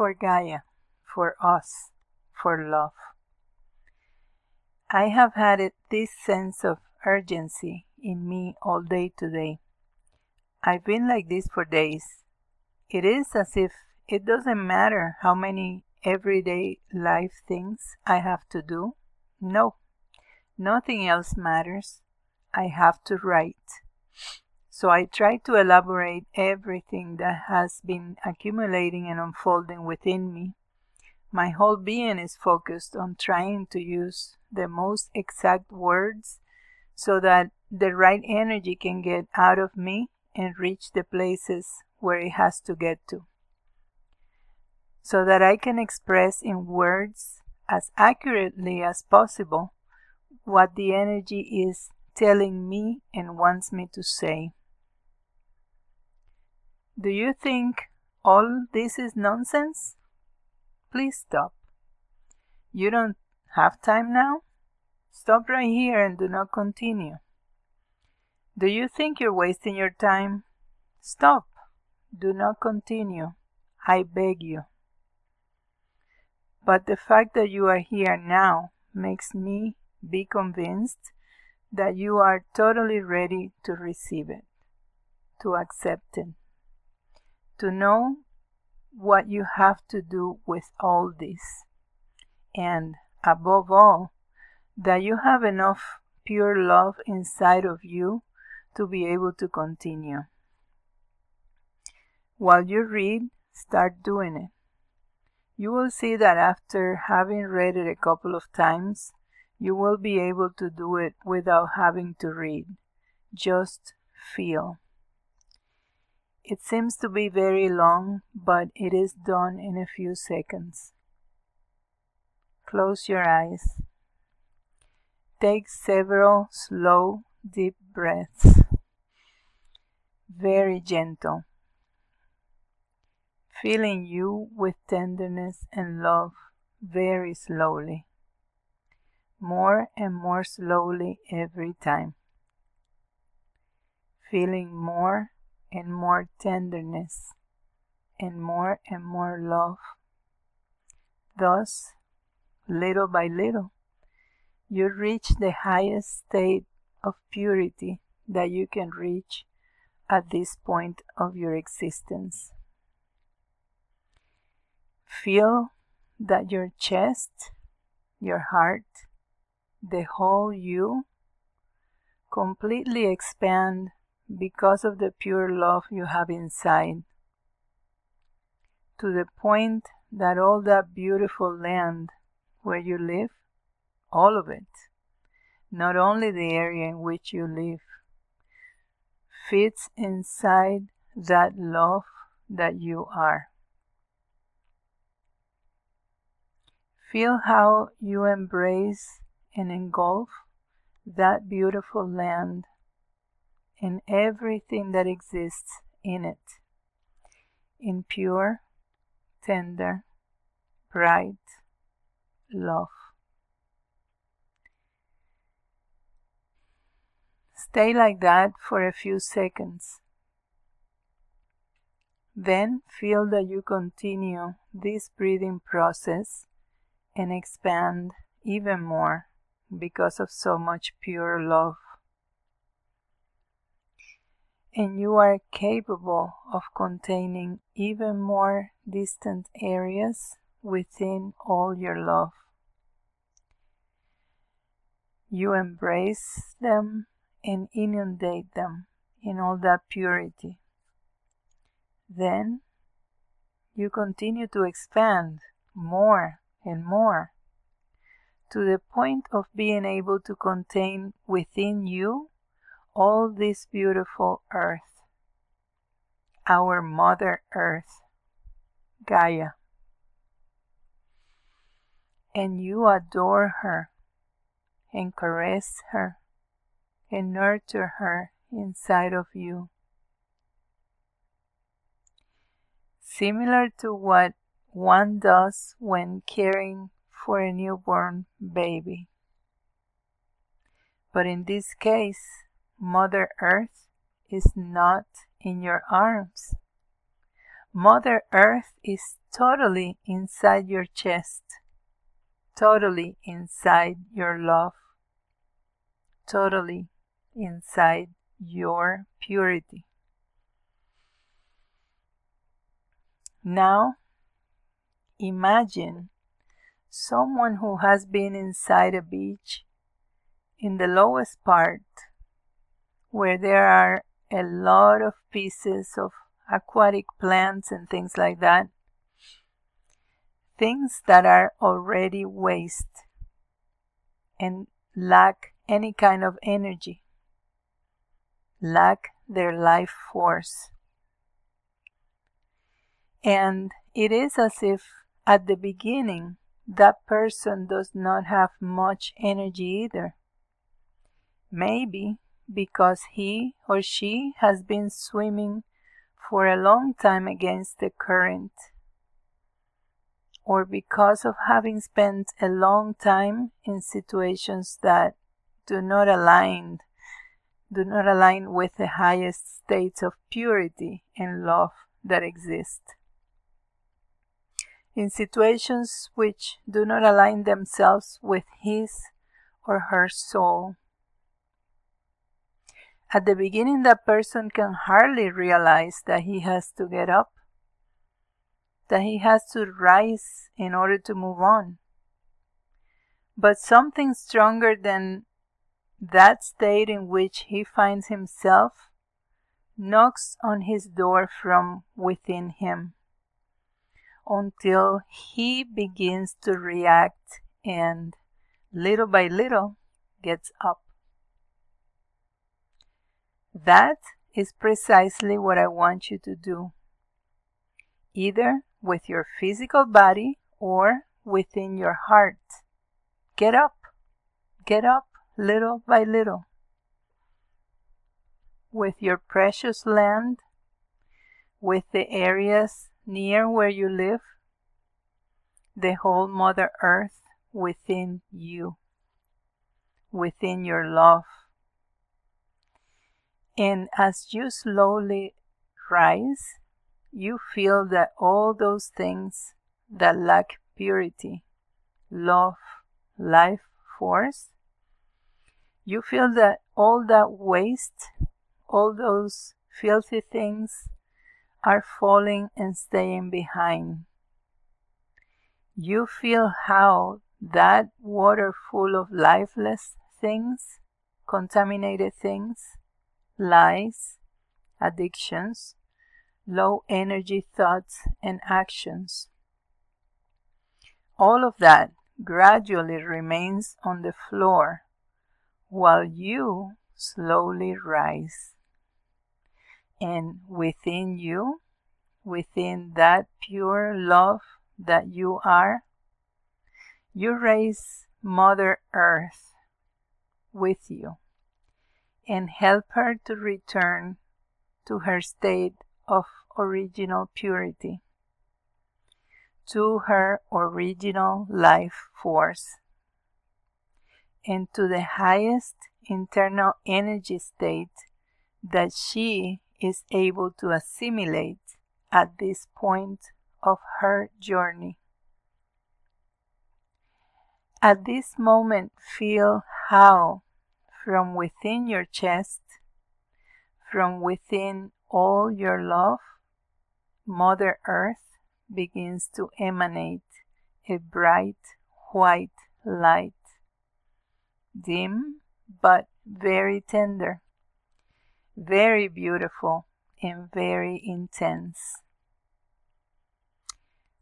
for Gaia, for us, for love. I have had it, this sense of urgency in me all day today. I've been like this for days. It is as if it doesn't matter how many everyday life things I have to do. No, nothing else matters. I have to write. So I try to elaborate everything that has been accumulating and unfolding within me. My whole being is focused on trying to use the most exact words so that the right energy can get out of me and reach the places where it has to get to. So that I can express in words as accurately as possible what the energy is telling me and wants me to say. Do you think all this is nonsense? Please stop. You don't have time now? Stop right here and do not continue. Do you think you're wasting your time? Stop. Do not continue. I beg you. But the fact that you are here now makes me be convinced that you are totally ready to receive it, to accept it, to know what you have to do with all this, and above all, that you have enough pure love inside of you to be able to continue. While you read, start doing it. You will see that after having read it a couple of times, you will be able to do it without having to read. Just feel. It seems to be very long, but it is done in a few seconds. Close your eyes. Take several slow, deep breaths. Very gentle. Filling you with tenderness and love very slowly. More and more slowly every time. Feeling more and more tenderness and more and more love. Thus, little by little, you reach the highest state of purity that you can reach at this point of your existence. Feel that your chest, your heart, the whole you completely expand because of the pure love you have inside, to the point that all that beautiful land where you live, all of it, not only the area in which you live, fits inside that love that you are. Feel how you embrace and engulf that beautiful land and everything that exists in it in pure, tender, bright love. Stay like that for a few seconds. Then feel that you continue this breathing process and expand even more because of so much pure love and you are capable of containing even more distant areas within all your love. You embrace them and inundate them in all that purity. Then you continue to expand more and more to the point of being able to contain within you all this beautiful earth, our Mother Earth, Gaia. And you adore her and caress her and nurture her inside of you. Similar to what one does when caring for a newborn baby. But in this case, Mother Earth is not in your arms. Mother Earth is totally inside your chest, totally inside your love, totally inside your purity. Now, imagine someone who has been inside a beach in the lowest part where there are a lot of pieces of aquatic plants and things like that. Things that are already waste and lack any kind of energy, lack their life force. And it is as if at the beginning that person does not have much energy either. Maybe because he or she has been swimming for a long time against the current, or because of having spent a long time in situations that do not align do not align with the highest states of purity and love that exist. In situations which do not align themselves with his or her soul, at the beginning, that person can hardly realize that he has to get up, that he has to rise in order to move on. But something stronger than that state in which he finds himself knocks on his door from within him until he begins to react and little by little gets up. That is precisely what I want you to do, either with your physical body or within your heart. Get up, get up little by little. With your precious land, with the areas near where you live, the whole Mother Earth within you, within your love, and as you slowly rise, you feel that all those things that lack purity, love, life force, you feel that all that waste, all those filthy things are falling and staying behind. You feel how that water full of lifeless things, contaminated things, lies, addictions, low energy thoughts and actions. All of that gradually remains on the floor while you slowly rise. And within you, within that pure love that you are, you raise Mother Earth with you and help her to return to her state of original purity, to her original life force, and to the highest internal energy state that she is able to assimilate at this point of her journey. At this moment, feel how from within your chest, from within all your love, Mother Earth begins to emanate a bright white light, dim but very tender, very beautiful and very intense.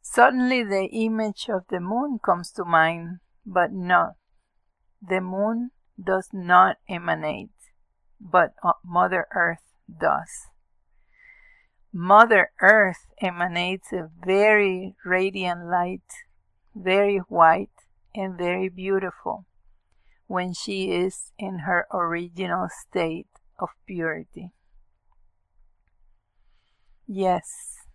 Suddenly the image of the moon comes to mind, but no, the moon does not emanate, but uh, Mother Earth does. Mother Earth emanates a very radiant light, very white and very beautiful when she is in her original state of purity. Yes,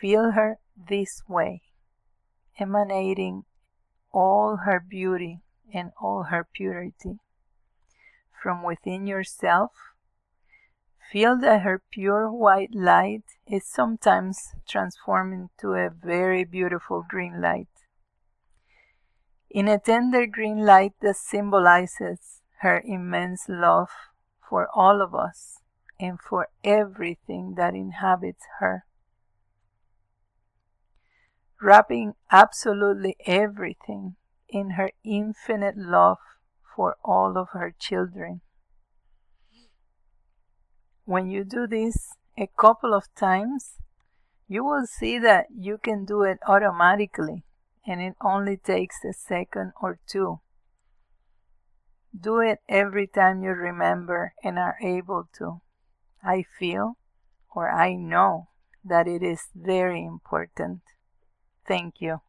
feel her this way, emanating all her beauty in all her purity. From within yourself, Feel that her pure white light is sometimes transformed into a very beautiful green light. In a tender green light that symbolizes her immense love for all of us and for everything that inhabits her. Wrapping absolutely everything in her infinite love for all of her children. When you do this a couple of times, you will see that you can do it automatically and it only takes a second or two. Do it every time you remember and are able to. I feel or I know that it is very important. Thank you.